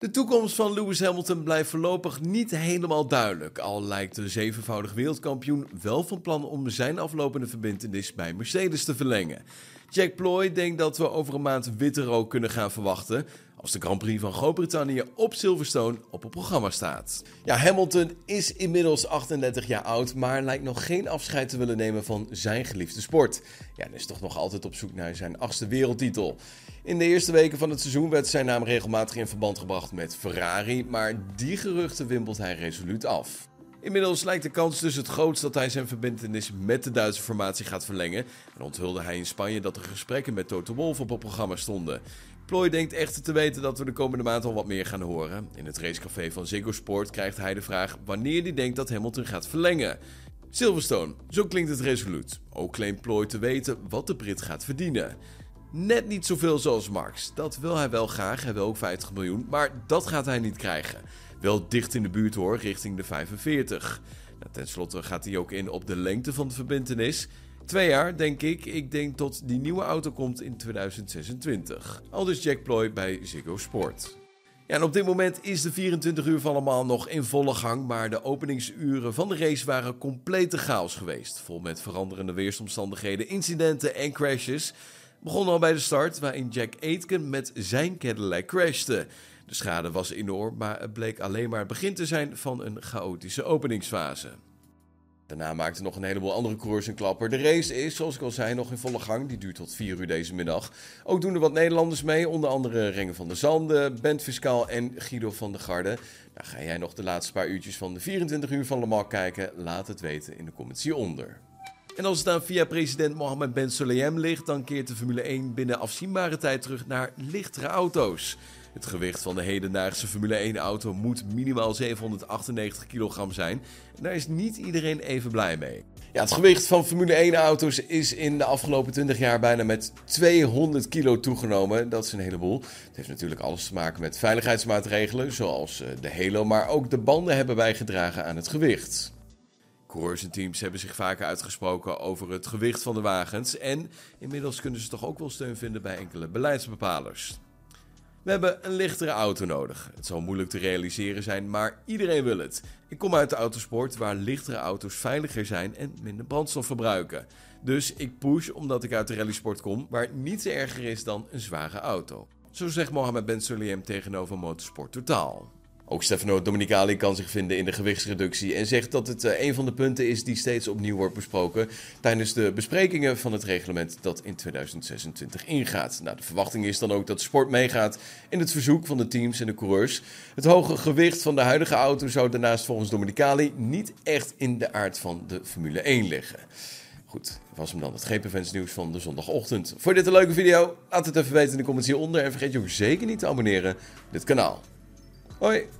De toekomst van Lewis Hamilton blijft voorlopig niet helemaal duidelijk, al lijkt de zevenvoudig wereldkampioen wel van plan om zijn aflopende verbindenis bij Mercedes te verlengen. Jack Ploy denkt dat we over een maand witte rook kunnen gaan verwachten als de Grand Prix van Groot-Brittannië op Silverstone op het programma staat. Ja, Hamilton is inmiddels 38 jaar oud, maar lijkt nog geen afscheid te willen nemen van zijn geliefde sport. Ja, en is toch nog altijd op zoek naar zijn achtste wereldtitel. In de eerste weken van het seizoen werd zijn naam regelmatig in verband gebracht met Ferrari, maar die geruchten wimpelt hij resoluut af. Inmiddels lijkt de kans dus het grootst dat hij zijn verbindenis met de Duitse formatie gaat verlengen. En onthulde hij in Spanje dat er gesprekken met Toto Wolff op het programma stonden. Ploy denkt echter te weten dat we de komende maand al wat meer gaan horen. In het racecafé van Ziggo Sport krijgt hij de vraag wanneer hij denkt dat Hamilton gaat verlengen. Silverstone, zo klinkt het resoluut. Ook claimt Ploy te weten wat de Brit gaat verdienen. Net niet zoveel zoals Max. Dat wil hij wel graag, hij wil ook 50 miljoen, maar dat gaat hij niet krijgen. Wel dicht in de buurt hoor, richting de 45. Nou, ten slotte gaat hij ook in op de lengte van de verbindenis. Twee jaar, denk ik. Ik denk tot die nieuwe auto komt in 2026. Al dus Jack Ploy bij Ziggo Sport. Ja, en op dit moment is de 24 uur van allemaal nog in volle gang, maar de openingsuren van de race waren complete chaos geweest. Vol met veranderende weersomstandigheden, incidenten en crashes. Begon al bij de start, waarin Jack Aitken met zijn Cadillac crashte. De schade was enorm, maar het bleek alleen maar het begin te zijn van een chaotische openingsfase. Daarna maakten nog een heleboel andere coureurs een klapper. De race is, zoals ik al zei, nog in volle gang. Die duurt tot 4 uur deze middag. Ook doen er wat Nederlanders mee, onder andere Rengen van der Zande, Bent Fiscaal en Guido van der Garde. Nou, ga jij nog de laatste paar uurtjes van de 24 uur van Le Mans kijken? Laat het weten in de comments hieronder. En als het aan via president Mohammed Ben Sulayem ligt, dan keert de Formule 1 binnen afzienbare tijd terug naar lichtere auto's. Het gewicht van de hedendaagse Formule 1-auto moet minimaal 798 kilogram zijn. En daar is niet iedereen even blij mee. Ja, het gewicht van Formule 1-auto's is in de afgelopen 20 jaar bijna met 200 kilo toegenomen. Dat is een heleboel. Het heeft natuurlijk alles te maken met veiligheidsmaatregelen, zoals eh, de Halo, maar ook de banden hebben bijgedragen aan het gewicht. Coureurs en teams hebben zich vaker uitgesproken over het gewicht van de wagens en inmiddels kunnen ze toch ook wel steun vinden bij enkele beleidsbepalers. We hebben een lichtere auto nodig. Het zal moeilijk te realiseren zijn, maar iedereen wil het. Ik kom uit de autosport waar lichtere auto's veiliger zijn en minder brandstof verbruiken. Dus ik push omdat ik uit de rallysport kom, waar niets erger is dan een zware auto. Zo zegt Mohamed Ben tegenover Motorsport Totaal. Ook Stefano Domenicali kan zich vinden in de gewichtsreductie en zegt dat het eh, een van de punten is die steeds opnieuw wordt besproken tijdens de besprekingen van het reglement dat in 2026 ingaat. Nou, de verwachting is dan ook dat sport meegaat in het verzoek van de teams en de coureurs. Het hoge gewicht van de huidige auto zou daarnaast volgens Domenicali niet echt in de aard van de Formule 1 liggen. Goed, was hem dan het GP nieuws van de zondagochtend. Voor dit een leuke video? Laat het even weten in de comments hieronder en vergeet je ook zeker niet te abonneren op dit kanaal. Hoi!